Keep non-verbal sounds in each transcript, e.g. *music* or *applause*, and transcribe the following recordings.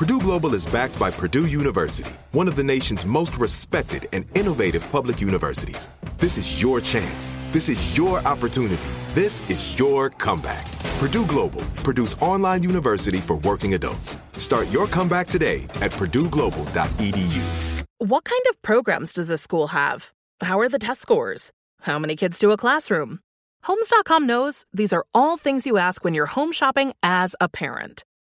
Purdue Global is backed by Purdue University, one of the nation's most respected and innovative public universities. This is your chance. This is your opportunity. This is your comeback. Purdue Global, Purdue's online university for working adults. Start your comeback today at purdueglobal.edu. What kind of programs does this school have? How are the test scores? How many kids do a classroom? Homes.com knows these are all things you ask when you're home shopping as a parent.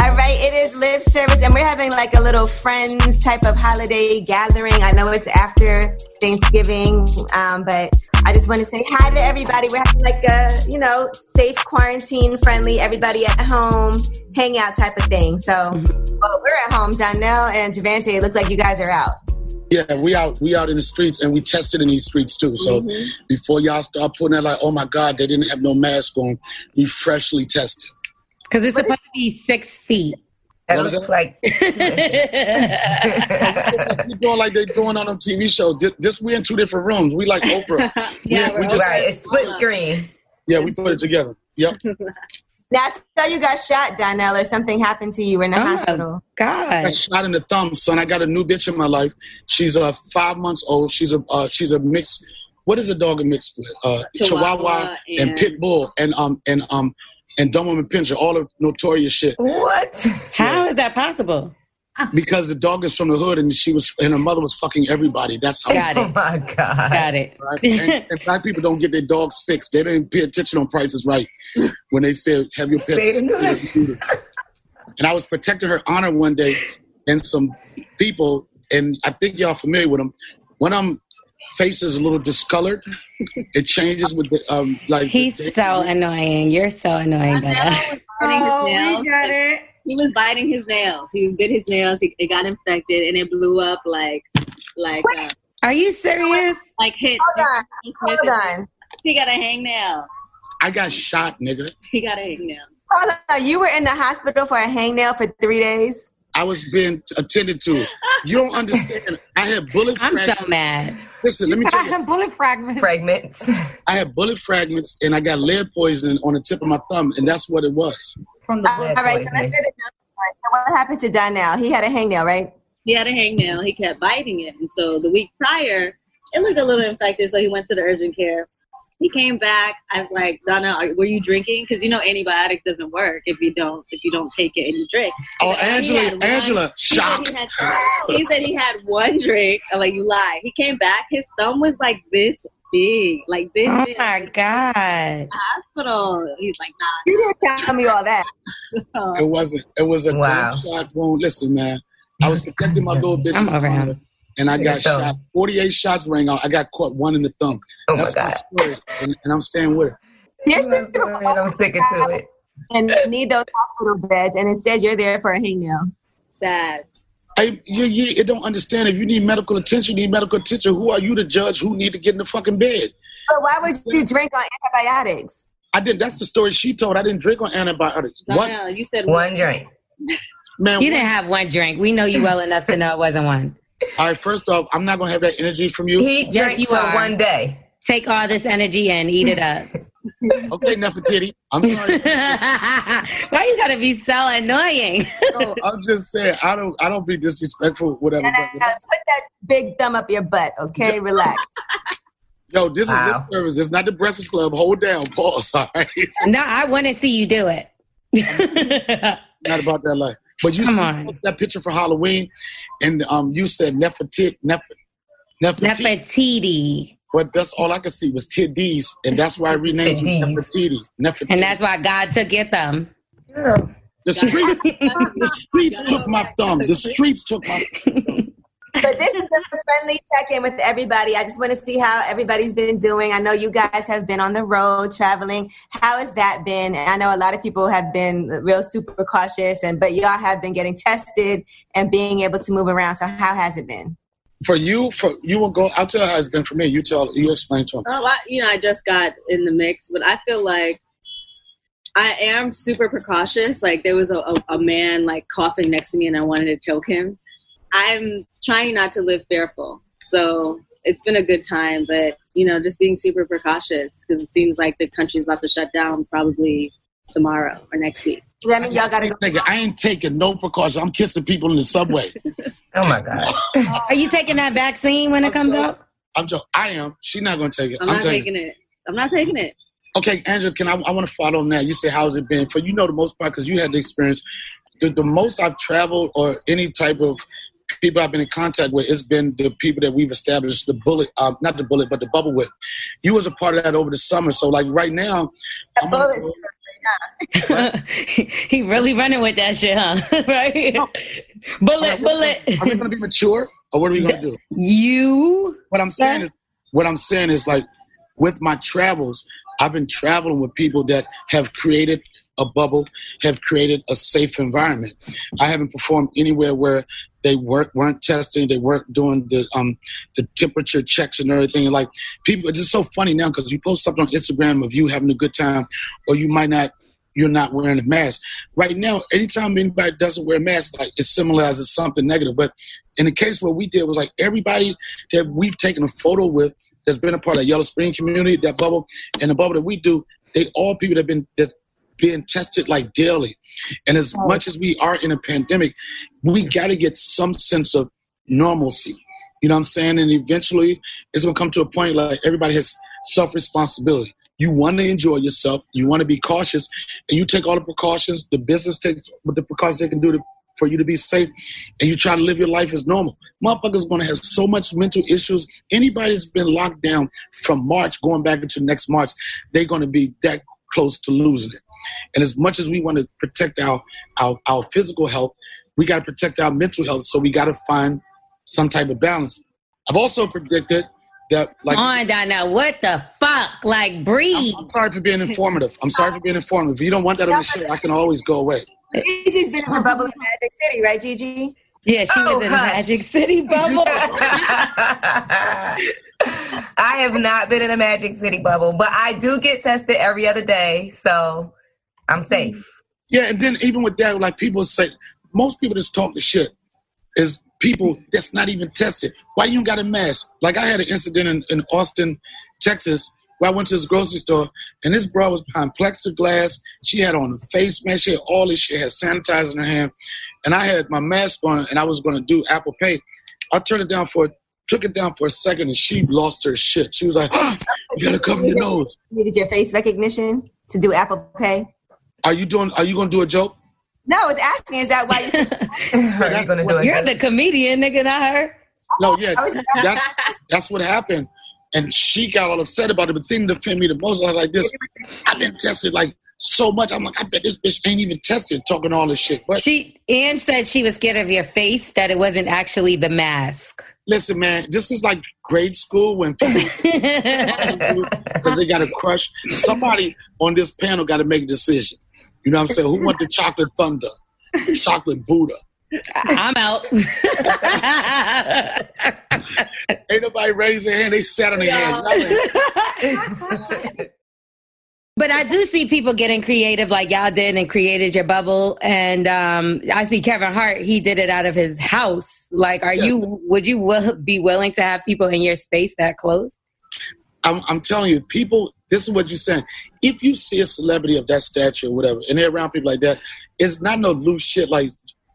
All right, it is live service, and we're having like a little friends type of holiday gathering. I know it's after Thanksgiving, um, but I just want to say hi to everybody. We're having like a, you know, safe, quarantine friendly, everybody at home, hangout type of thing. So well, we're at home. Donnell and Javante, it looks like you guys are out. Yeah, we out we out in the streets and we tested in these streets too. So Mhm. before y'all start putting that like, oh my God, they didn't have no mask on, we freshly tested. Because it's supposed to be six feet. What was that? like *laughs* we doing like they're doing on a TV show. Just, just we in two different rooms. We like Oprah. *laughs* Yeah, we, we we're just right. It's split screen. yeah, we put it together. Yep. *laughs* Now, I saw you got shot, Donnell, or something happened to you in the Oh, hospital. I God. got shot in the thumb, son. I got a new bitch in my life. She's uh five months old. She's a uh, she's a mix. What is a dog a mix with? Uh, Chihuahua, Chihuahua and, and- Pit Bull and um and um and Doberman Pinscher, all the notorious shit. What? How is that possible? Because the dog is from the hood and she was and her mother was fucking everybody. That's how. Oh Got Oh my god. Got it. Right? And, and *laughs* black people don't get their dogs fixed. They didn't pay attention on prices right when they said have your pets. And neutered. spayed and neutered. And I was protecting her honor one day, and some people, and I think y'all familiar with them. One of them face is a little discolored. It changes with the um like. He's so annoying. You're so annoying, Donnell Bella. Oh, his nails. it. He was biting his nails. He bit his nails. He, it got infected, and it blew up like, like, uh, Are you serious? like hit. Hold on, hold on. He got a hangnail. I got shot, nigga. He got a hangnail. Hold on. You were in the hospital for a hangnail for three days? I was being attended to. You don't understand. I had bullet I'm fragments. so mad. Listen, let me tell you. bullet fragments. Fragments. I had bullet fragments and I got lead poisoning on the tip of my thumb, and that's what it was. From the All blood right, so let's poisoning. do the. So what happened to Donnell? He had a hangnail, right? He had a hangnail. He kept biting it, and so the week prior, it looked a little infected. So he went to the urgent care. He came back. I was like, Donna, are, were you drinking? Because you know antibiotics doesn't work if you don't if you don't take it and you drink. Oh, He Angela, one- Angela, he said shock. He, had, he said he had one drink. I'm like, you lie. He came back. His thumb was like this big, like this. Oh big. my God. Hospital. He's like, nah. You didn't tell me all that. *laughs* It wasn't. It was a Wow. gunshot wound. Listen, man, I was protecting my little bitch. I'm over him. And I got Thumb. shot. 48 shots rang out. I got caught one in the thumb. Oh my That's god. story. And, and I'm staying with it. You're I'm still sorry, I'm sticking to it. and need those hospital beds, and instead you're there for a hangnail. Sad. I, you, you, you don't understand. If you need medical attention, you need medical attention. Who are you to judge who need to get in the fucking bed? But why would you drink on antibiotics? I didn't. That's the story she told. I didn't drink on antibiotics. What, Donnell, you said One drink. man? You didn't have one drink. We know you well enough to know it wasn't one. All right. First off, I'm not gonna have that energy from you. He Yes, drank you for are. one day. Take all this energy and eat it up. *laughs* Okay, Nefertiti. I'm sorry. *laughs* Why you gotta be so annoying? no, I'm just saying. I don't. I don't be disrespectful. Whatever. And, uh, but- put that big thumb up your butt, okay? Relax. Yo, this Wow. is lip service. It's not the Breakfast Club. Hold down. Pause. *laughs* All right. No, I want to see you do it. not about that life. But you Come on. posted that picture for Halloween, and um, you said Nefertiti. Nef- Nefertiti. Nefertiti. But that's all I could see was Tiddies, and that's why I renamed you. Nefertiti. Nefertiti. And that's why God took your thumb. Girl. the street. the streets took my thumb. The streets took my. *laughs* But this is a friendly check-in with everybody. I just want to see how everybody's been doing. I know you guys have been on the road traveling. How has that been? And I know a lot of people have been real super cautious, and but y'all have been getting tested and being able to move around. So how has it been? For you, for you will go. I'll tell you how it's been for me. You tell. You explain to him. Oh, I, you know, I just got in the mix, but I feel like I am super precautious. Like there was a, a, a man like coughing next to me, and I wanted to choke him. I'm trying not to live fearful, so it's been a good time. But you know, just being super precautious because it seems like the country's about to shut down probably tomorrow or next week. Does that mean y'all got to go? Nigga, I ain't taking no precaution. I'm kissing people in the subway. *laughs* Oh my God. Are you taking that vaccine when it comes out? I'm joking. I am. She's not gonna take it. I'm, not taking it. I'm not taking it. Okay, Angela, can I? I want to follow on that. You say, how's it been for you? Know the most part because you had the experience. The, the most I've traveled or any type of people I've been in contact with, it's been the people that we've established the bullet, uh, not the bullet, but the bubble with. You was a part of that over the summer. So like right now, I'm gonna *laughs* he really running with that shit, huh? *laughs* right? bullet, bullet. Are we gonna be mature or what are we gonna do? You. What I'm saying is, what I'm saying is like, with my travels, I've been traveling with people that have created a bubble, have created a safe environment. I haven't performed anywhere where they weren't weren't testing, they weren't doing the um the temperature checks and everything. And like people, it's just so funny now because you post something on Instagram of you having a good time, or you might not. You're not wearing a mask right now. Anytime anybody doesn't wear a mask, like it's similar as it's something negative. But in the case what we did was like everybody that we've taken a photo with that's been a part of the Yellow Spring community, that bubble, and the bubble that we do, they all people that have been that's being tested like daily. And as much as we are in a pandemic, we got to get some sense of normalcy. You know what I'm saying? And eventually, it's gonna come to a point like everybody has self responsibility. You want to enjoy yourself. You want to be cautious, and you take all the precautions. The business takes what the precautions they can do to, for you to be safe, and you try to live your life as normal. Motherfuckers going to have so much mental issues. Anybody that's been locked down from March going back into next March, they're going to be that close to losing it. And as much as we want to protect our our, our physical health, we got to protect our mental health. So we got to find some type of balance. I've also predicted that, like, on, Donna. What the fuck? Like, breathe. I'm, I'm sorry for being informative. I'm sorry for being informative. If you don't want that on the show, I can always go away. Gigi's been in the bubble in Magic City, right, Gigi? Yeah, she Oh, was in the hush. Magic City *laughs* bubble. I have not been in a Magic City bubble, but I do get tested every other day, so I'm safe. Yeah, and then even with that, like people say, most people just talk the shit is people that's not even tested. Why you got a mask? Like I had an incident in, in Austin, Texas, where I went to this grocery store and this bro was behind plexiglass. She had on a face mask. She had all this shit. Had sanitizer in her hand, and I had my mask on, and I was going to do Apple Pay. I turned it down for, took it down for a second, and she lost her shit. She was like, ah, *gasps* "You gotta cover your nose." You needed your face recognition to do Apple Pay. Are you doing? Are you going to do a joke? No, I was asking, is that why you Are *laughs* you gonna do it? You're the comedian, nigga, not her. No, yeah, that's that's what happened. And she got all upset about it. But the thing that offended me the most, I was like, this, I've been tested like so much. I'm like, I bet this bitch ain't even tested talking all this shit. But She Ange said she was scared of your face, that it wasn't actually the mask. listen, man, this is like grade school when *laughs* people because they got a crush. Somebody on this panel got to make a decision. You know what I'm saying? Who want the chocolate thunder? Chocolate Buddha. I'm out. *laughs* Ain't nobody raised their hand. They sat on their hands. But I do see people getting creative like y'all did and created your bubble. And um, I see Kevin Hart, he did it out of his house. Like, are you, would you will, be willing to have people in your space that close? I'm, I'm telling you, people, this is what you're saying. If you see a celebrity of that stature or whatever, and they're around people like that, it's not no loose shit. Like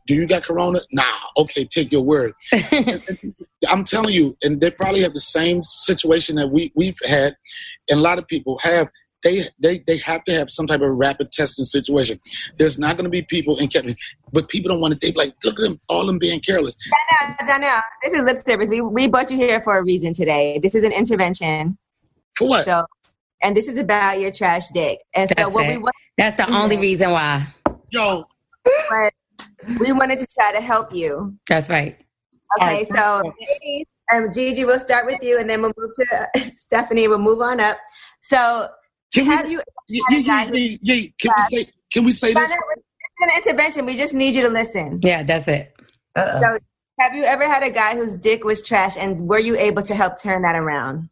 Do you got corona? Nah. Okay, take your word. *laughs* I'm telling you, and they probably have the same situation that we we've had, and a lot of people have. They they they have to have some type of rapid testing situation. There's not going to be people in Kevin, but people don't want to. They be like, look at them, all them being careless. Donnell, this is lip service. We we brought you here for a reason today. This is an intervention. For what? So, and this is about your trash dick. And so That's what it. we want, That's the only mm-hmm. reason why. Yo, but we wanted to try to help you. That's right. Okay, so ladies, um, Gigi, we'll start with you, and then we'll move to uh, *laughs* Stephanie. We'll move on up. So, can have we? you? Yeah, yeah, yeah, yeah, yeah. Can we uh, say? Can we say this? It's an intervention. We just need you to listen. Yeah, that's it. Uh-uh. So, have you ever had a guy whose dick was trash, and were you able to help turn that around?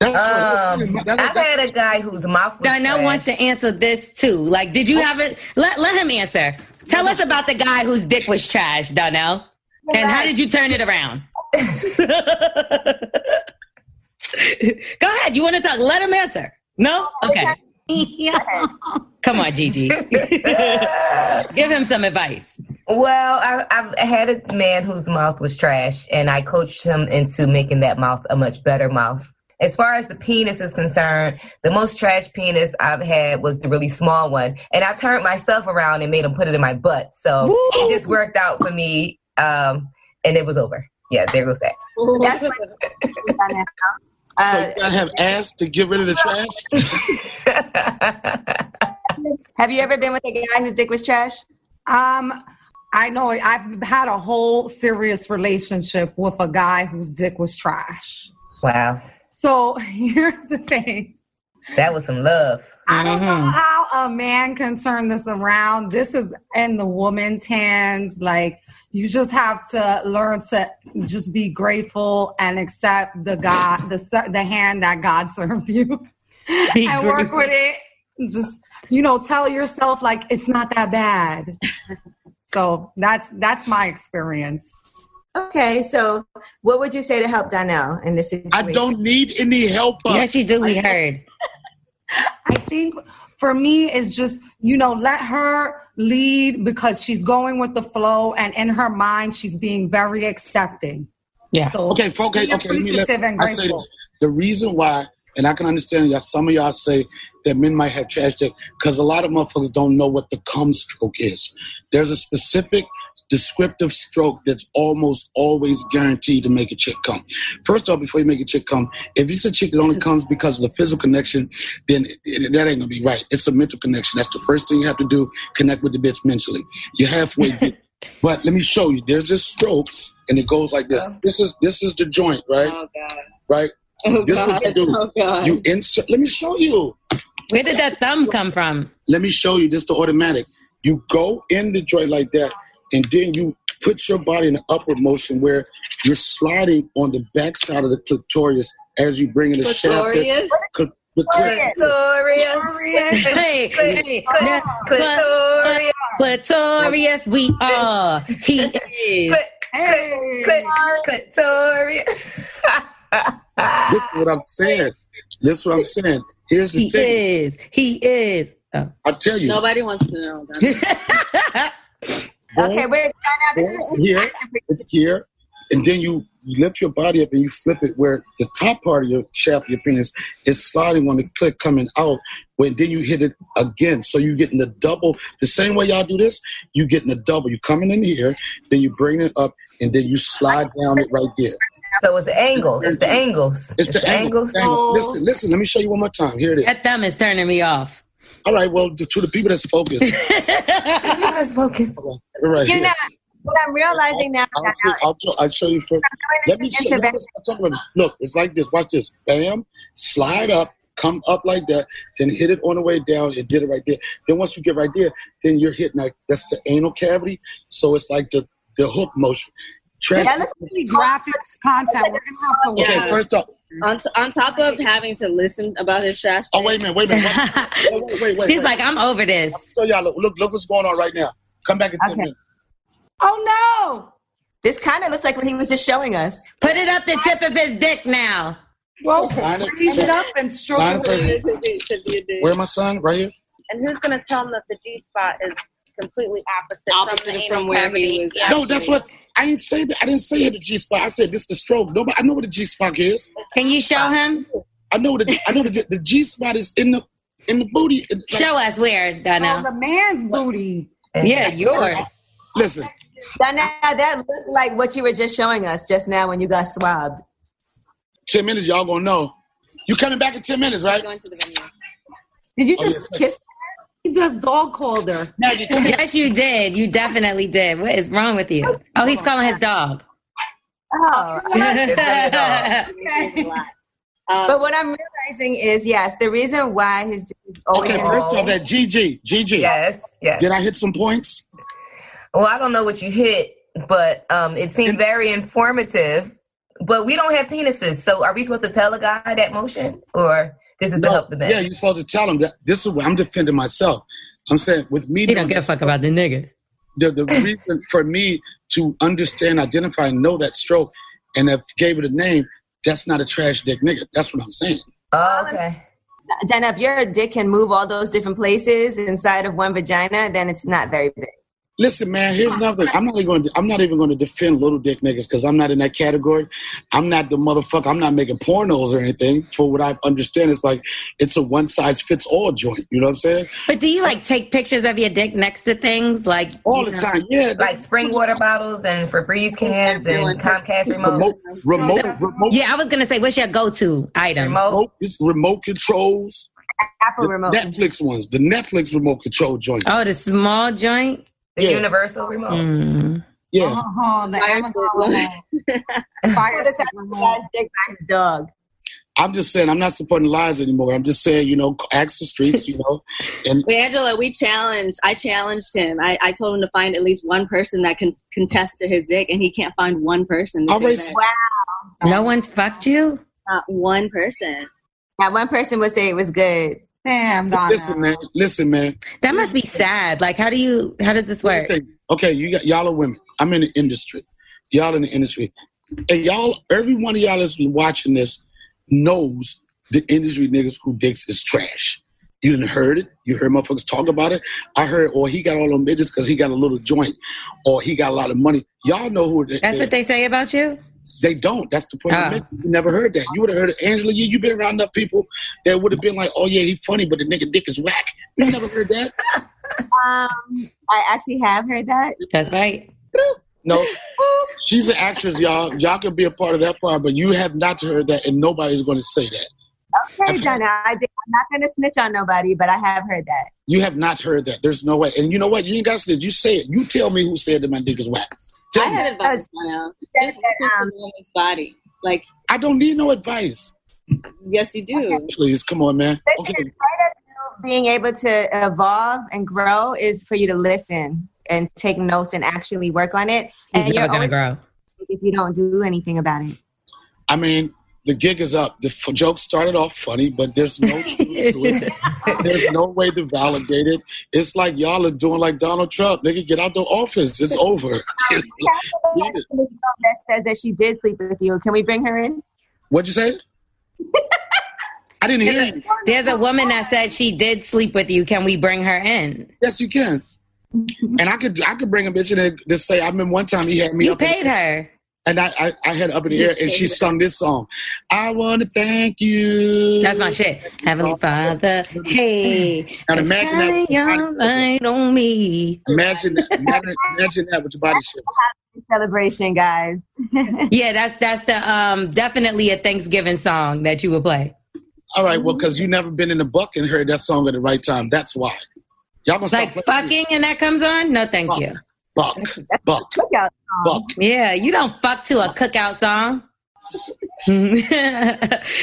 That's Um, what- I've had a guy whose mouth was Donnell trash. wants to answer this too. Like, did you have it? Let, let him answer. Tell us about the guy whose dick was trash, Donnell. And how did you turn it around? *laughs* *laughs* Go ahead. You want to talk? Let him answer. No? Okay. *laughs* Come on, Gigi. Give him some advice. Well, I, I've had a man whose mouth was trash, and I coached him into making that mouth a much better mouth. As far as the penis is concerned, the most trash penis I've had was the really small one, and I turned myself around and made him put it in my butt. So Woo! it just worked out for me, um, and it was over. Yeah, there goes that. That's what Donnell. so Uh, you have asked to get rid of the trash. *laughs* have you ever been with a guy whose dick was trash? Um, I know I've had a whole serious relationship with a guy whose dick was trash. wow, So *laughs* here's the thing. that was some love. I don't know Mhm. how a man can turn this around. This is in the woman's hands. Like you just have to learn to just be grateful and accept the God, the the hand that God *laughs* served you, Be and work with it. Just you know, tell yourself like it's not that bad. So that's that's my experience. Okay, so what would you say to help Donnell in this situation? I don't need any help. Uh, yes, you do. We heard. *laughs* I think for me is just you know let her lead because she's going with the flow and in her mind she's being very accepting. Yeah. So Okay, for- okay, okay. Let me let, appreciative and I say this. The reason why, and I can understand y'all. Some of y'all say that men might have trash dick because a lot of motherfuckers don't know what the cum stroke is. There's a specific descriptive stroke that's almost always guaranteed to make a chick come. First off, before you make a chick come, if it's a chick that only comes because of the physical connection, then it, it- that ain't gonna be right. It's a mental connection. That's the first thing you have to do. Connect with the bitch mentally. You're halfway. *laughs* there. But let me show you. There's this stroke, and it goes like this. Oh. This is this is the joint, right? Oh God. Right. Oh This is what you do. Oh God. You insert. Let me show you. Where did that thumb come from? Let me show you. This is the automatic. You go in the joint like that, and then you put your body in the upward motion where you're sliding on the back side of the clitoris as you bring in the shaft. Clitorius? Cl- the clit- *laughs* Clitorius. Hey, Clit- hey, clit- yeah, Clitorius. Clitorius, we are. He is. Clit- clit- clit- This is what I'm saying. This is what I'm saying. Here's the He thing. He is. He is. Oh. I tell you. Nobody wants to know. *laughs* That. Okay, we're Donnell. This is here, it's here, and then you, you lift your body up and you flip it where the top part of your shaft your penis is sliding on the clit coming out. When then you hit it again, so you're getting the double. The same way y'all do this, you getting the double. You coming in here, then you bring it up, and then you slide down it right there. So it's the angle. It's the angles. It's, the, angle. angles. angle. Listen, listen. Let me show you one more time. Here it is. That thumb is turning me off. All right. Well, to, to the people that's focused, *laughs* Let's focus. right You here. know, what I'm realizing now, I'll, see, I'll, show, I'll show you first. Let me show you. intervention. I'm about- Look, it's like this. Watch this. Bam. Slide up. Come up like that. Then hit it on the way down. It did it right there. Then once you get right there, then you're hitting like that's the anal cavity. So it's like the the hook motion. Trash. Yeah, let's Really graphic content. We're gonna have to okay, first up. on, on top of having to listen about his trash. Oh wait a minute. Wait a minute. Wait, wait, wait, wait, She's wait. like, I'm over this. So y'all look, look, look what's going on right now. Come back in ten Okay. minutes. Oh no! this kind of looks like what he was just showing us. Put it up the tip of his dick now. no! Well, Sign it. raise it up and stroke it. it. Should be- should be a dude. Where my son? Right here. And who's going to tell him that the G spot is completely opposite, Opposite from from anal where he cavity. was Yeah. No, that's what I didn't say. That I didn't say it the G spot. I said this the stroke. Nobody, I know what the G spot is. Can you show him? I know the I know the the G spot is in the in the booty. Like- Show us where, Oh, Donna. the man's booty. Yeah, yours. Listen, Donna, that looked like what you were just showing us just now when you got swabbed. ten minutes, y'all gonna know. You coming back in ten minutes, right? Going to the venue. Did you Oh, just yeah. kiss? He just dog called her. Maggie, come. Yes, you did. You definitely did. What is wrong with you? Oh, he's calling his dog. Oh, *laughs* Um, but what I'm realizing is, yes, the reason why his dick is always Okay, in- first off, that GG, GG. Yes, yes. Did I hit some points? Well, I don't know what you hit, but um, it seemed very informative. But we don't have penises, so are we supposed to tell a guy that motion, or this is to No, help the man? yeah, you're supposed to tell him that this is what I'm defending myself. I'm saying with me, He don't give a fuck about the nigga. the, the *laughs* reason for me to understand, identify, and know that stroke, and have gave it a name, that's not a trash dick nigga. That's what I'm saying. Oh, okay. Dana, if your dick can move all those different places inside of one vagina, then it's not very big. Listen, man. Here's nothing. I'm not even going. To, I'm not even going to defend little dick niggas because I'm not in that category. I'm not the motherfucker. I'm not making pornos or anything. For what I understand, it's like it's a one size fits all joint. You know what I'm saying? But do you like take pictures of your dick next to things like All you the know? time. Yeah. Like spring water bottles and Febreze cans and Comcast remote, remotes. remote, remote, Yeah, I was gonna say, what's your go-to item? Remote. remote, it's remote controls. Apple The remote. Netflix ones, the Netflix remote control joint. Oh, the small joint. The Yeah. universal remote. Mm. yeah. Uh-huh, the Fire Amazon *laughs* Fire the stick guy's dick by his dog. I'm just saying, I'm not supporting lies anymore. I'm just saying, you know, ask the streets, you know, and Wait, *laughs* Angela, we challenged. I challenged him. I, I told him to find at least one person that can contest to his dick, and he can't find one person. To I'll say raise- that. No one's fucked you. Not one person. Now, one person would say it was good. Damn, Donna. listen, man, listen, man. That must be sad. Like, how do you? How does this work? Okay, okay, you got y'all are women. I'm in the industry. Y'all in the industry, and y'all, every one of y'all that's been watching this knows the industry niggas who dicks is trash. You didn't heard it. You heard motherfuckers talk about it. I heard, or he got all them bitches because he got a little joint, or he got a lot of money. Y'all know who they, That's what they say about you. They don't. That's the point. Oh. You never heard that. You would have heard it. Angela, you you been around enough people that would have been like, oh yeah, he funny, but the nigga dick is whack. You never heard that? *laughs* Um, I actually have heard that. That's right. No. She's an actress, y'all. Y'all can be a part of that part, but you have not heard that, and nobody's going to say that. Okay, I've- Donna, I did, I'm not going to snitch on nobody, but I have heard that. You have not heard that. There's no way. And you know what? You ain't got to say it. You say it. You tell me who said that my dick is whack. I Tell me. have advice by now. Just that, look at um, the woman's body. Like, I don't need no advice. yes, you do. Please, come on, man. Listen, Okay. part of you being able to evolve and grow is for you to listen and take notes and actually work on it. And He's you're never gonna grow. if you don't do anything about it. I mean, the gig is up. The f- joke started off funny, but there's no *laughs* truth to it. There's no way to validate it. It's like y'all are doing like Donald Trump. Nigga, get out the office. It's *laughs* over. *laughs* that says that she did sleep with you. Can we bring her in? What'd you say? I didn't hear you. There's a woman that said she did sleep with you. Can we bring her in? Yes, you can. And I could I could bring a bitch in and just say I remember one time he had me You up in- paid her. And I, I, I had up in the air and she sung this song. I wanna thank you. That's my shit. Heavenly Father, hey, Now imagine that- shine your light on me. Imagine that imagine, imagine that with your body shape. Celebration, guys. *laughs* Yeah, that's that's the um definitely a Thanksgiving song that you would play. All right, well, because you never been in the buck and heard that song at the right time. That's why. Y'all gonna Like fucking and that comes on? No, thank you. Buck, buck, Cookout song. buck. Yeah, you don't fuck to a cookout song. *laughs*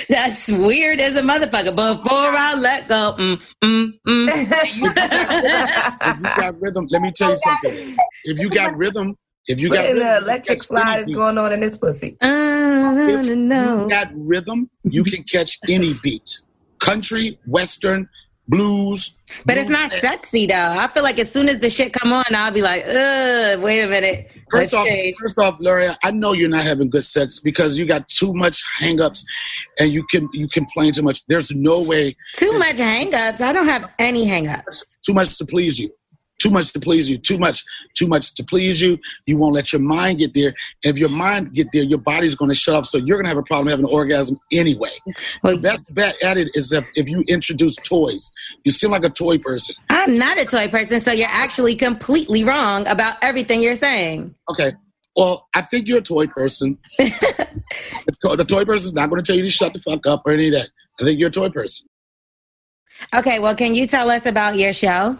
That's weird as a motherfucker. Before I let go, mm, mm, mm. *laughs* If you got rhythm, let me tell you something. If you got rhythm, if you got rhythm, the you can electric slide is going on in this pussy? I If know. you got rhythm, you can catch any beat. Country, western, blues. But it's not sexy though. I feel like as soon as the shit come on, I'll be like, ugh, wait a minute. Let's First off, change. first off, Laura, I know you're not having good sex because you got too much hangups, and you can you complain too much. There's no way Too much hangups. I don't have any hangups. too much to please you. Too much to please you, too much, too much to please you. You won't let your mind get there. And if your mind get there, your body's going to shut up. So you're going to have a problem having an orgasm anyway. Well, the best bet at it is if, if you introduce toys. You seem like a toy person. I'm not a toy person, so you're actually completely wrong about everything you're saying. Okay. Well, I think you're a toy person. *laughs* the, to- the toy person's not going to tell you to shut the fuck up or any of that. I think you're a toy person. Okay, well, can you tell us about your show?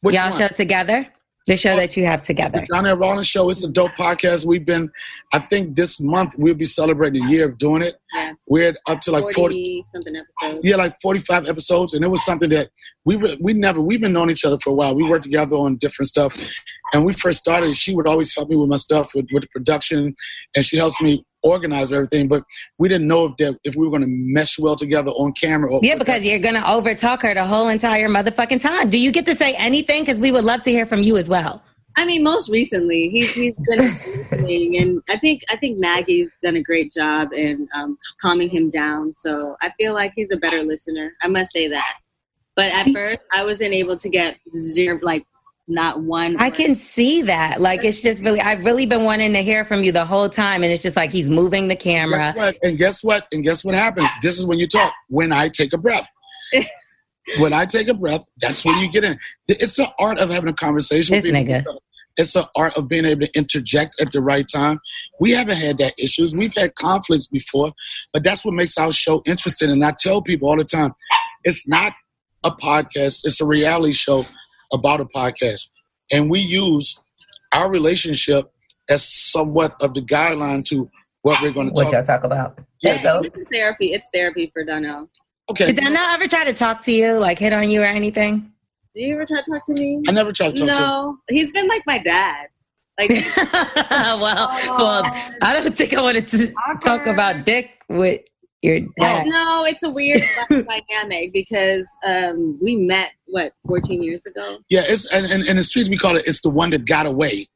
Which Y'all one? show together? The show oh, that you have together. The Donnell Rawlings Show. It's a dope podcast. We've been, I think this month we'll be celebrating a year of doing it. Yeah. We're up to like 40, 40 something episodes. yeah, like 45 episodes. And it was something that we re- we never, we've been knowing each other for a while. We worked together on different stuff. And we first started, she would always help me with my stuff, with, with the production. And she helps me organize everything. But we didn't know if, that, if we were going to mesh well together on camera. Or Yeah, because you're going to overtalk her the whole entire motherfucking time. Do you get to say anything? Because we would love to hear from you as well. I mean, most recently he's he's been listening, and I think I think Maggie's done a great job in um, calming him down. So I feel like he's a better listener. I must say that. But at first, I wasn't able to get zero, like not one. I word. can see that. Like, it's just really, I've really been wanting to hear from you the whole time. And it's just like he's moving the camera. Guess what? And guess what? And guess what happens? This is when you talk. When I take a breath. *laughs* when I take a breath, that's when you get in. It's the art of having a conversation This with people. nigga. It's the art of being able to interject at the right time. We haven't had that issues. We've had conflicts before, but that's what makes our show interesting. And I tell people all the time, it's not a podcast. It's a reality show about a podcast. And we use our relationship as somewhat of the guideline to what we're going to talk talk about? Yeah, That's dope. It's therapy. It's therapy for Donnell. Okay. Did Donnell ever try to talk to you, like hit on you or anything? Do you ever try to talk to me? I never tried to talk to him. No, he's been like my dad. Like *laughs* well, well, I don't think I wanted to talk about dick with your dad. no, it's a weird *laughs* dynamic because um, we met what 14 years ago. Yeah, it's and, and in the streets we call it it's the one that got away.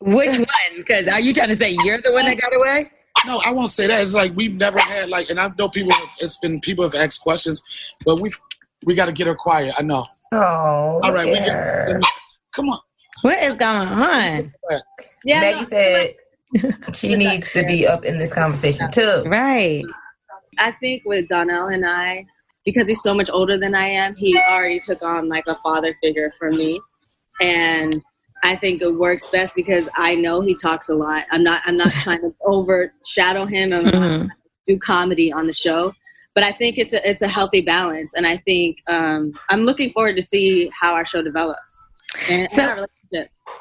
Which one? Because are you trying to say you're the one that got away? No, I won't say that. It's like we've never had like, and I know people. It's been people have asked questions, but we've we got to get her quiet. I know. Oh, All right, we look at her. can, come on. What is going on? Yeah, Maggie no, said she needs to be up in this conversation too. Right. I think with Donnell and I, because he's so much older than I am, he already took on like a father figure for me, and I think it works best because I know he talks a lot. I'm not. I'm not *laughs* trying to overshadow him and Mhm. do comedy on the show, but I think it's a it's a healthy balance, and I think um, I'm looking forward to see how our show develops and, So- and our relationship.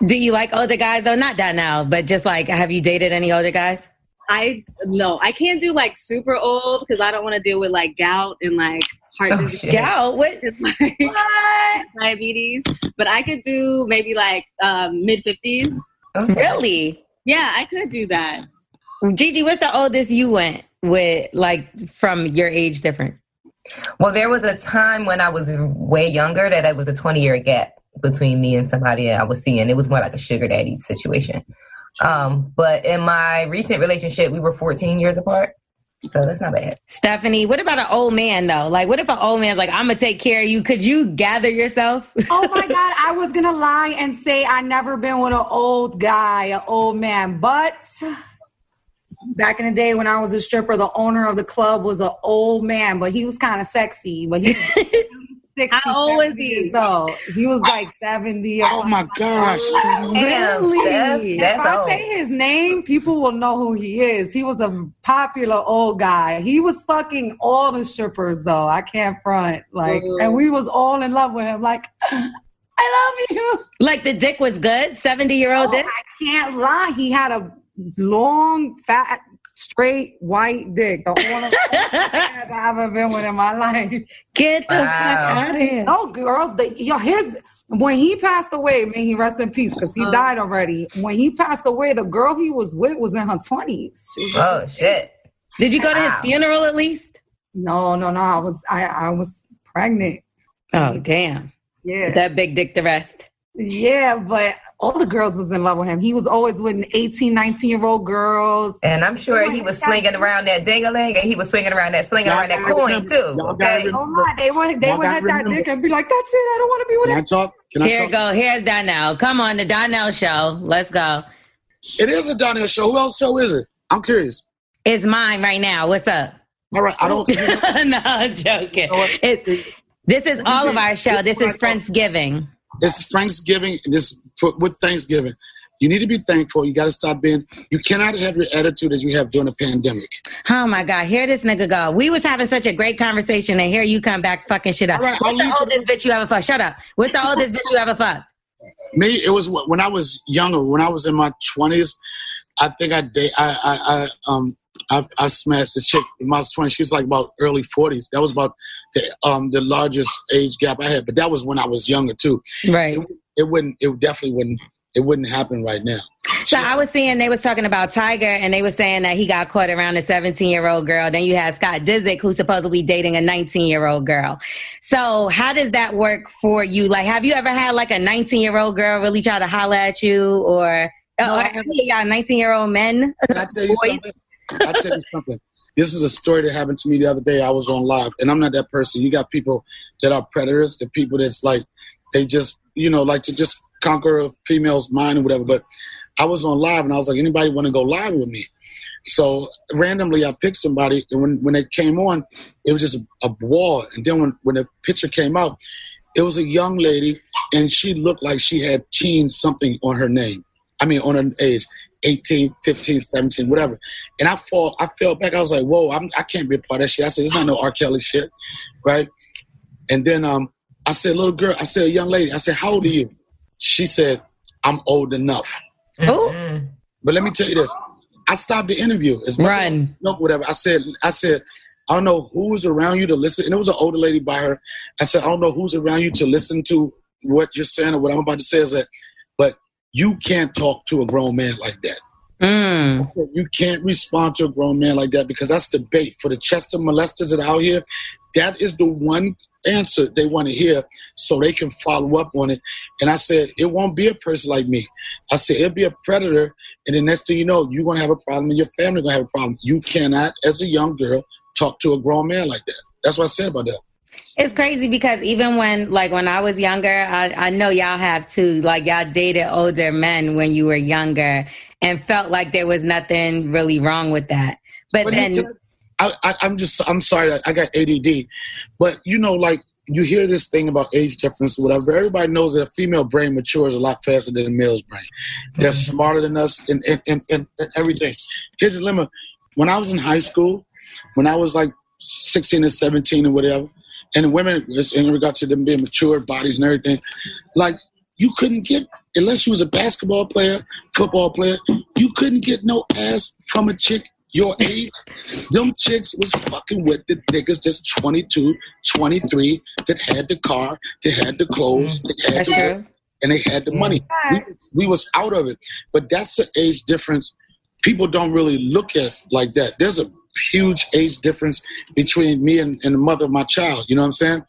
Do you like older guys though? Not that now, but just like, have you dated any older guys? I no, I can't do like super old because I don't want to deal with like gout and like heart Oh, disease. shit. Yeah. What? and, *laughs* like, diabetes, but I could do maybe like um, mid fifties. Okay. Really? Yeah, I could do that. Gigi, what's the oldest you went with, like from your age different? Well, there was a time when I was way younger that it was a 20 year gap between me and somebody I was seeing. It was more like a sugar daddy situation. Um, but in my recent relationship, we were 14 years apart. So that's not bad. Stephanie, what about an old man though? Like, what if an old man's like, I'm gonna take care of you? Could you gather yourself? *laughs* Oh my God, I was gonna lie and say I never been with an old guy, an old man, but back in the day when I was a stripper, the owner of the club was an old man, but he was kind of sexy. But he was *laughs* 60, How old was he? years old. He was like 70 or Oh my gosh. Damn, Steph, if I old. say his name, people will know who he is. He was a popular old guy. He was fucking all the strippers though. I can't front. Like Ooh. and we was all in love with him. Like, I love you. like the dick was good, 70 year old Oh, dick? I can't lie. He had a long, fat, straight white dick. The only *laughs* that I've ever been with in my life. Get the Wow. fuck out of here. No, girls, the, yo, his when he passed away, may he rest in peace, because he Oh. died already. When he passed away, the girl he was with was in her twenties. Oh, shit. Did you go to his Wow. funeral at least? No, no, no. I was I, I was pregnant. Oh, damn. Yeah. That big dick the rest. Yeah, but all the girls was in love with him. He was always with 18, 19 year old girls. And I'm sure he was slinging around that ding-a-ling and he was swinging around that, slinging around that coin too. Okay? Oh my, they would, they would gotta hit that dick and be like, that's it. I don't want to be with Can I him. talk? Can I Here talk? go. Here's Donnell. Come on, the Donnell show. Let's go. It is a Donnell show. Who else show is it? I'm curious. It's mine right now. What's up? All right, I don't. *laughs* no, I'm joking. know? It's, this is all of our show. This is Friendsgiving. This is Thanksgiving. and This for, with Thanksgiving. You need to be thankful. You got to stop being. You cannot have your attitude that you have during a pandemic. Oh my God, here this nigga go. We was having such a great conversation, and here you come back fucking shit up. All right, What's the oldest bitch you ever fucked? Shut up. What's the oldest bitch you ever fucked? Me, it was when I was younger. When I was in my twenties, I think I date. I, I, I um. I, I smashed a chick when I was 20. She was like about early 40s. That was about the, um, the largest age gap I had. But that was when I was younger too. Right. It, it wouldn't. It definitely wouldn't. It wouldn't happen right now. So I was seeing they was talking about Tiger, and they was saying that he got caught around a 17 year old girl. Then you had Scott Disick, who's supposedly dating a 19 year old girl. So how does that work for you? Like, have you ever had like a 19 year old girl really try to holler at you, or No, or any of y'all 19 year old men? Can I tell you *laughs* Boys. something? I tell you something. This is a story that happened to me the other day. I was on live, and I'm not that person. You got people that are predators, the people that's like they just you know like to just conquer a female's mind or whatever. But I was on live, and I was like, anybody want to go live with me? So randomly, I picked somebody, and when when it came on, it was just a, a wall. And then when when the picture came out, it was a young lady, and she looked like she had teen something on her name. I mean, on her age. 18, 15, 17, whatever. And I fall, I fell back. I was like, whoa, I'm, I can't be a part of that shit. I said, it's not no R. Kelly shit, right? And then um, I said, little girl, I said, young lady, I said, how old are you? She said, I'm old enough. Ooh. Mm. But let me tell you this. I stopped the interview. As much as Run. no, whatever. I said, I said, I don't know who's around you to listen. And it was an older lady by her. I said, I don't know who's around you to listen to what you're saying or what I'm about to say is that, but you can't talk to a grown man like that. Mm. You can't respond to a grown man like that because that's the bait for the Chester molesters that are out here. That is the one answer they want to hear so they can follow up on it. And I said, it won't be a person like me. I said, it'll be a predator. And the next thing you know, you're going to have a problem and your family going to have a problem. You cannot, as a young girl, talk to a grown man like that. That's what I said about that. It's crazy because even when, like, when I was younger, I, I know y'all have too. Like, y'all dated older men when you were younger and felt like there was nothing really wrong with that. But But then, I, I, I'm just, I'm sorry, that I got ADD, but you know, like you hear this thing about age difference, or whatever. Everybody knows that a female brain matures a lot faster than a male's brain. They're mm-hmm. smarter than us in, in, in, in, in everything. Here's the limit: when I was in high school, when I was like 16 or 17 or whatever, and women, in regard to them being mature bodies and everything, like you couldn't get unless you was a basketball player, football player, you couldn't get no ass from a chick your age. Them chicks was fucking with the niggas that's 22, 23, that had the car, they had the clothes, mm-hmm. that had that's the true. and they had the money. We, we was out of it. But that's the age difference people don't really look at like that. There's a huge age difference between me and, and the mother of my child. You know what I'm saying?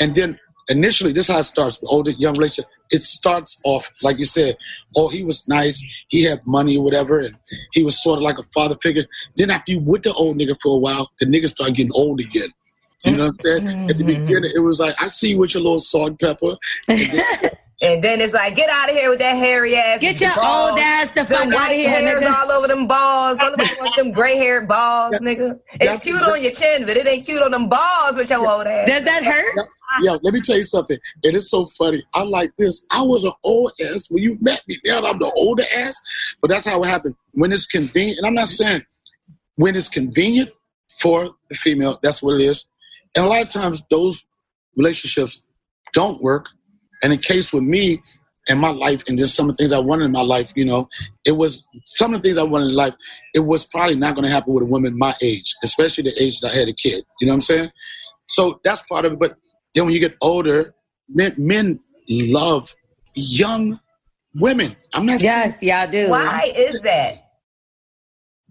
And then initially, this is how it starts. Older, young relationship. It starts off like you said. Oh, he was nice. He had money or whatever, and he was sort of like a father figure. Then after you with the old nigga for a while, the nigga start getting old again. You know what I'm saying? At the mm-hmm. beginning, it was like, I see you with your little salt and pepper. And then *laughs* it's like, get out of here with that hairy ass. Get your balls. old ass the The fuck out of here, hairs nigga. all over them balls. Don't nobody want them gray haired balls, nigga. It's That's cute on your chin, but it ain't cute on them balls with your old ass. Does that hurt? Yo, let me tell you something. It's so funny. I like this. I was an old ass when you met me. Now I'm the older ass. But that's how it happened. When it's convenient, and I'm not saying when it's convenient for the female, that's what it is. And a lot of times those relationships don't work. And in case with me and my life and just some of the things I wanted in my life, you know, it was some of the things I wanted in life, it was probably not going to happen with a woman my age, especially the age that I had a kid. You know what I'm saying? So that's part of it. But then when you get older, men, men love young women. I'm not saying Yes, y'all do. Why is that?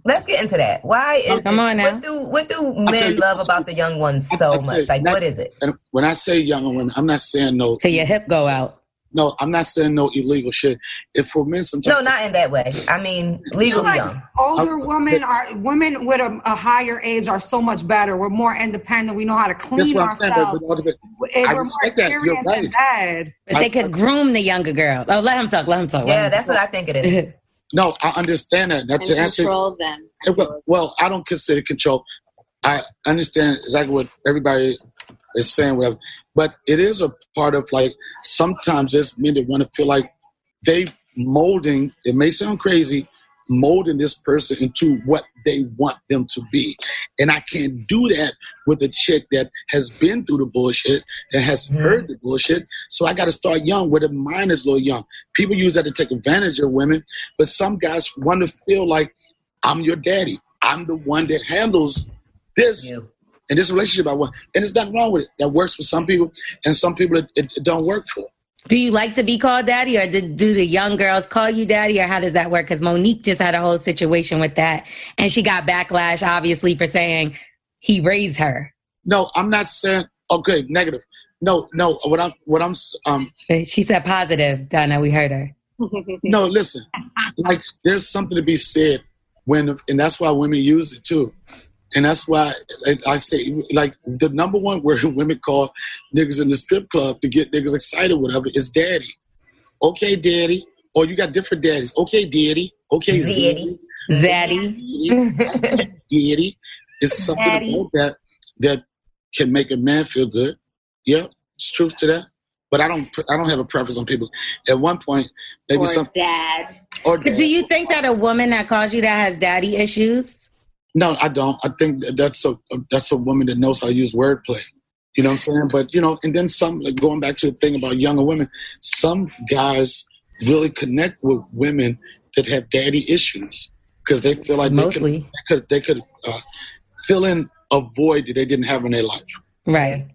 Let's get into that. Why is Come it, on now. What do what do men you- love about the young ones so I tell much? Like, that- what is it? And when I say young women, I'm not saying no. Till your hip go out. no, I'm not saying no illegal shit. If for men, sometimes No, not in that way. I mean, legally like young. older women are women with a, a higher age are so much better. We're more independent. We know how to that's clean what I'm saying. But, ourselves. but, all of it- and I we're more respect that. You're experienced in. But they could groom the younger girl. Oh, let him talk. Let him talk. let Yeah, him that's talk. what I think it is. *laughs* no, I understand that. That to answer. control them. Eh, Well, well, I don't consider control. I understand exactly what everybody is saying, whatever. But it is a part of like sometimes there's men that want to feel like they molding. It may sound crazy, molding this person into what they want them to be, and I can't do that with a chick that has been through the bullshit and has heard the bullshit. So I got to start young, where the mind is a little young. People use that to take advantage of women, but some guys want to feel like I'm your daddy. I'm the one that handles this You. and this relationship. I want, and there's nothing wrong with it. That works for some people, and some people it, it, it don't work for. Do you like to be called daddy, or did, do the young girls call you daddy, or how does that work? Because Monique just had a whole situation with that, and she got backlash, obviously, for saying he raised her. No, I'm not saying okay, negative. No, no. What I'm, what I'm, um, She said positive. Donna, we heard her. no. Listen, like there's something to be said when, and that's why women use it too. And that's why I, I say, like, the number one word *laughs* women call niggas in the strip club to get niggas excited, whatever, is daddy. Okay, daddy. Or you got different daddies. Okay, daddy. Okay, Zaddy. Zaddy. Daddy. daddy. It's something Daddy. about that that can make a man feel good. Yeah, it's truth to that. But I don't, I don't have a preference on people. At one point, maybe or some dad. or But do you think that a woman that calls you that has daddy issues? No, I don't. I think that's a that's a woman that knows how to use wordplay. You know what I'm saying? But you know, and then some. Like going back to the thing about younger women, some guys really connect with women that have daddy issues because they feel like Mostly. they could they could, they could uh, fill in a void that they didn't have in their life. Right.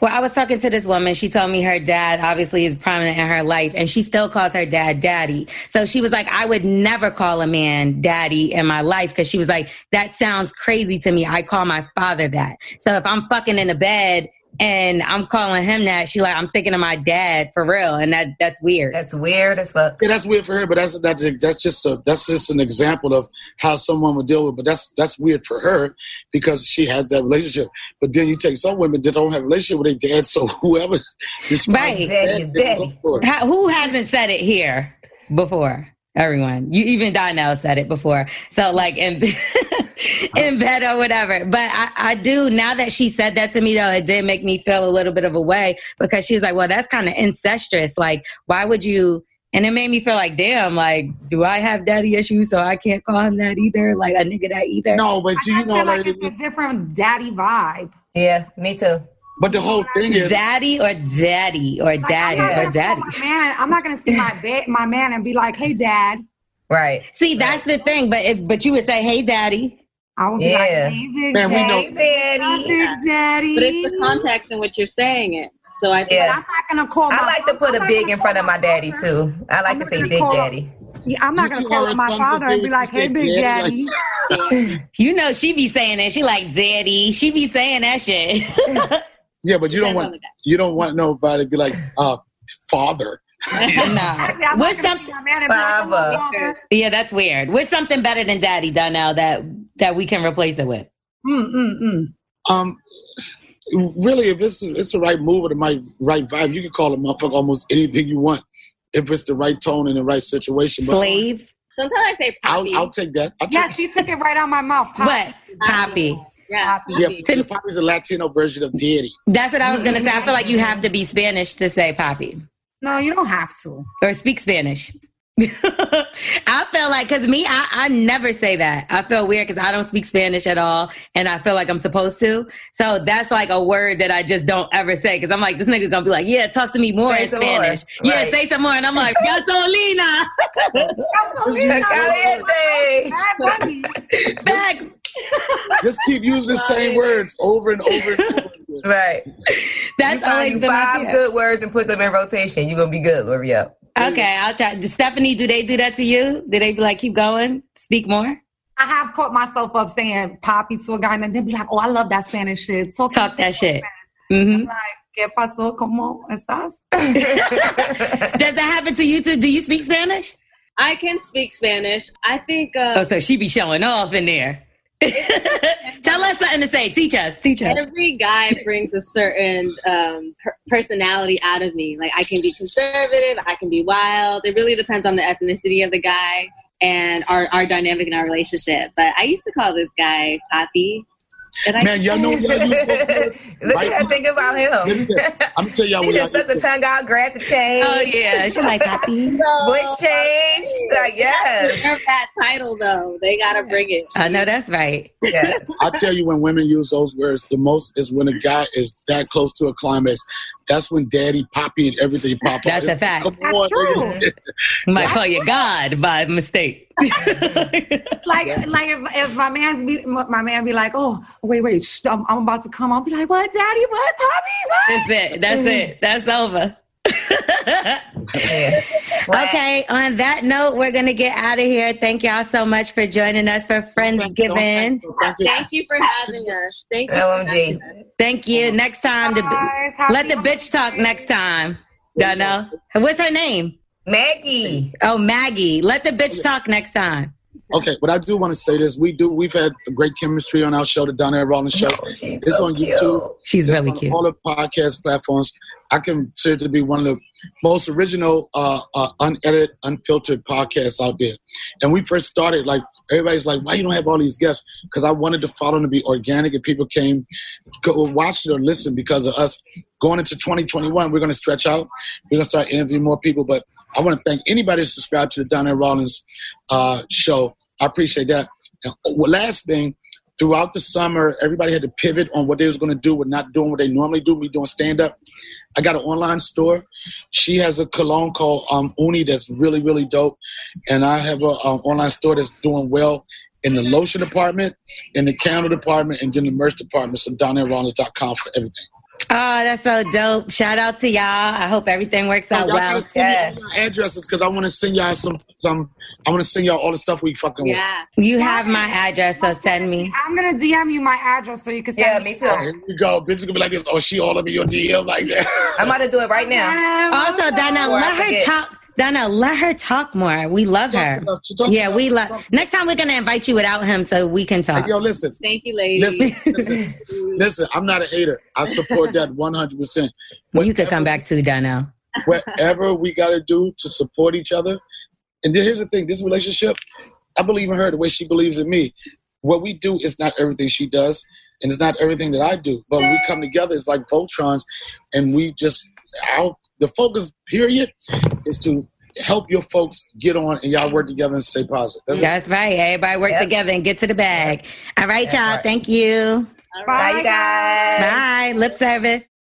Well, I was talking to this woman. She told me her dad obviously is prominent in her life and she still calls her dad daddy. So she was like, I would never call a man daddy in my life because she was like, that sounds crazy to me. I call my father that. So if I'm fucking in the bed and I'm calling him that, she like, I'm thinking of my dad for real. And that that's weird. That's weird as fuck. Yeah, that's weird for her, but that's that's that's just a, that's just an example of how someone would deal with. But that's that's weird for her because she has that relationship. But then you take some women that don't have a relationship with their dad, so whoever *laughs* Right. to Daddy is that, they daddy. go for it. How, who hasn't said it here before? Everyone. You even Donnell said it before. So like in *laughs* in oh. bed or whatever. But I, I do now that she said that to me though, it did make me feel a little bit of a way because she was like, Well, that's kind of incestuous. Like, why would you and it made me feel like, damn, like, do I have daddy issues so I can't call him that either? Like a nigga that either? No, but I you know, feel like like, it's a different daddy vibe. Yeah, me too. But the whole thing is Daddy or daddy or Like, daddy I'm or daddy. man, I'm not gonna see my ba- my man and be like, "Hey, dad." Right. See, that's the thing. But if but you would say, Hey daddy. I would be Yeah. like, "Hey, big Man, we daddy." know- Hey, daddy. Big daddy. But it's the context in which you're saying it. So I think Yeah. I'm not gonna call. My, I like to put I'm a big in front of my daddy father. too. I like I'm to say big call- daddy. Yeah, I'm not You gonna call up my father and be like, "Hey, big daddy, daddy." *laughs* You know she be saying that. She like daddy. She be saying that shit. *laughs* yeah, but you don't want you don't want nobody to be like *laughs* uh father. *laughs* nah. *laughs* What's something see my man and be like, "I'm Baba. a father." Yeah, that's weird. What's something better than daddy Donnell that that we can replace it with? Mm, mm, mm. Um, really, if it's it's the right move or the right right vibe, you can call a motherfucker almost anything you want if it's the right tone and the right situation. But Slave. sometimes I say poppy. I'll, I'll take that. I'll Yeah, take, she took it right out my mouth. Pop. What? Poppy. Poppy. Yeah, poppy. the Poppy's a Latino version of Daddy. That's what I was gonna say. I feel like you have to be Spanish to say poppy No, you don't have to. or speak Spanish. *laughs* I feel like because me, I, I never say that. I feel weird because I don't speak Spanish at all, and I feel like I'm supposed to. So that's like a word that I just don't ever say because I'm like, this nigga gonna be like, yeah, talk to me more Say in some more. Spanish. Yeah, Right. say some more, and I'm like, *laughs* *laughs* gasolina. Caliente. Bad Bunny. Facts. *laughs* Just keep using the same words over and over and over. Again. *laughs* Right. That's Find always you been five fear. good words and put them in rotation. You're gonna be good, Hurry up. Okay, I'll try. Stephanie, do they do that to you? Do they be like, keep going, speak more, I have caught myself up saying poppy to a guy, and then they'd be like, "Oh, I love that Spanish shit." So talk that shit? hmm Like, ¿Qué pasó? ¿Cómo estás? *laughs* Does that happen to you too? Do you speak Spanish? I can speak Spanish. I think uh, Oh, so she be showing off in there. *laughs* Tell us something to say. Teach us. Teach us. every guy brings a certain um, per- personality out of me. Like I can be conservative, I can be wild. It really depends on the ethnicity of the guy and our, our dynamic in our relationship. But I used to call this guy Papi. And I Man, y'all know y'all use *laughs* Look Right. at that thing about him. I'm gonna tell y'all *laughs* she what just stuck the tongue out, grabbed the chain. Oh yeah, she like happy. Voice change. Like, yes. deserve that title though. They gotta bring it. I know that's right. yes. I tell you, when women use those words, the most is when a guy is that close to a climax. That's when daddy, poppy, and everything pop up. That's a fact. Come That's on, true. niggas. *laughs* Might call you God by mistake. *laughs* Like, like if, if my man be my man be like, oh, wait, wait, shh, I'm, I'm about to come. I'll be like, what, daddy, what, Poppy, what? That's it. That's it. That's over. Yeah. *laughs* Like, okay, on that note, we're going to get out of here. Thank y'all so much for joining us for Friendsgiving. Thank you. Thank you for having us. Thank you. Oh, for OMG. Thank you. Next time, to, Guys, let the bitch talk next time. Don't know. What's her name? Maggie. Oh, Maggie. Let the bitch talk next time. Okay, but I do want to say this. We do. We've had a great chemistry on our show, the Donnell Rawlings Show. Oh, she's It's so on cute. YouTube. She's It's really on cute. All the podcast platforms. I consider it to be one of the most original, uh, uh, unedited, unfiltered podcasts out there. And we first started, like everybody's like, "Why you don't have all these guests?" Because I wanted to follow them to be organic, and people came, go watch it or listen because of us. Going into 2021, we're going to stretch out. We're going to start interviewing more people. But I want to thank anybody that subscribed to the There Rawlings uh, show. I appreciate that. Last thing, throughout the summer, everybody had to pivot on what they was going to do with not doing what they normally do, me doing stand up. I got an online store. She has a cologne called um, Uni that's really, really dope. And I have an um, online store that's doing well in the lotion department, in the candle department, and in the merch department. So donnellrawlings.com for everything. Oh, that's so dope. Shout out to y'all. I hope everything works out Y'all well. gotta send yes. addresses because I want to send y'all some, some. I want to send y'all all the stuff we fucking with. Yeah. You have my address, so send me. I'm gonna DM you my address so you can send Yeah, me. me too. Here we go. Bitches gonna be like this. Oh, she all over your DM like that. I'm about to do it right now. Also, Donna, Or let her forget. talk. Donna, let her talk more. We love her. She talks Yeah, we love. Next time we're gonna invite you without him so we can talk. Hey, yo, listen. Thank you, ladies. Listen, *laughs* listen, listen, I'm not a hater. I support that 100%. Well, you could come back too, Donnell. Whatever we got to do to support each other. And then here's the thing this relationship, I believe in her the way she believes in me. What we do is not everything she does, and it's not everything that I do. But when we come together, it's like Voltrons, and we just, our, the focus, period, is to help your folks get on and y'all work together and stay positive. That's it. That's right. Everybody work Yep. together and get to the bag. All right, That's y'all. right. Thank you. All Bye, you guys. Bye. Lip service.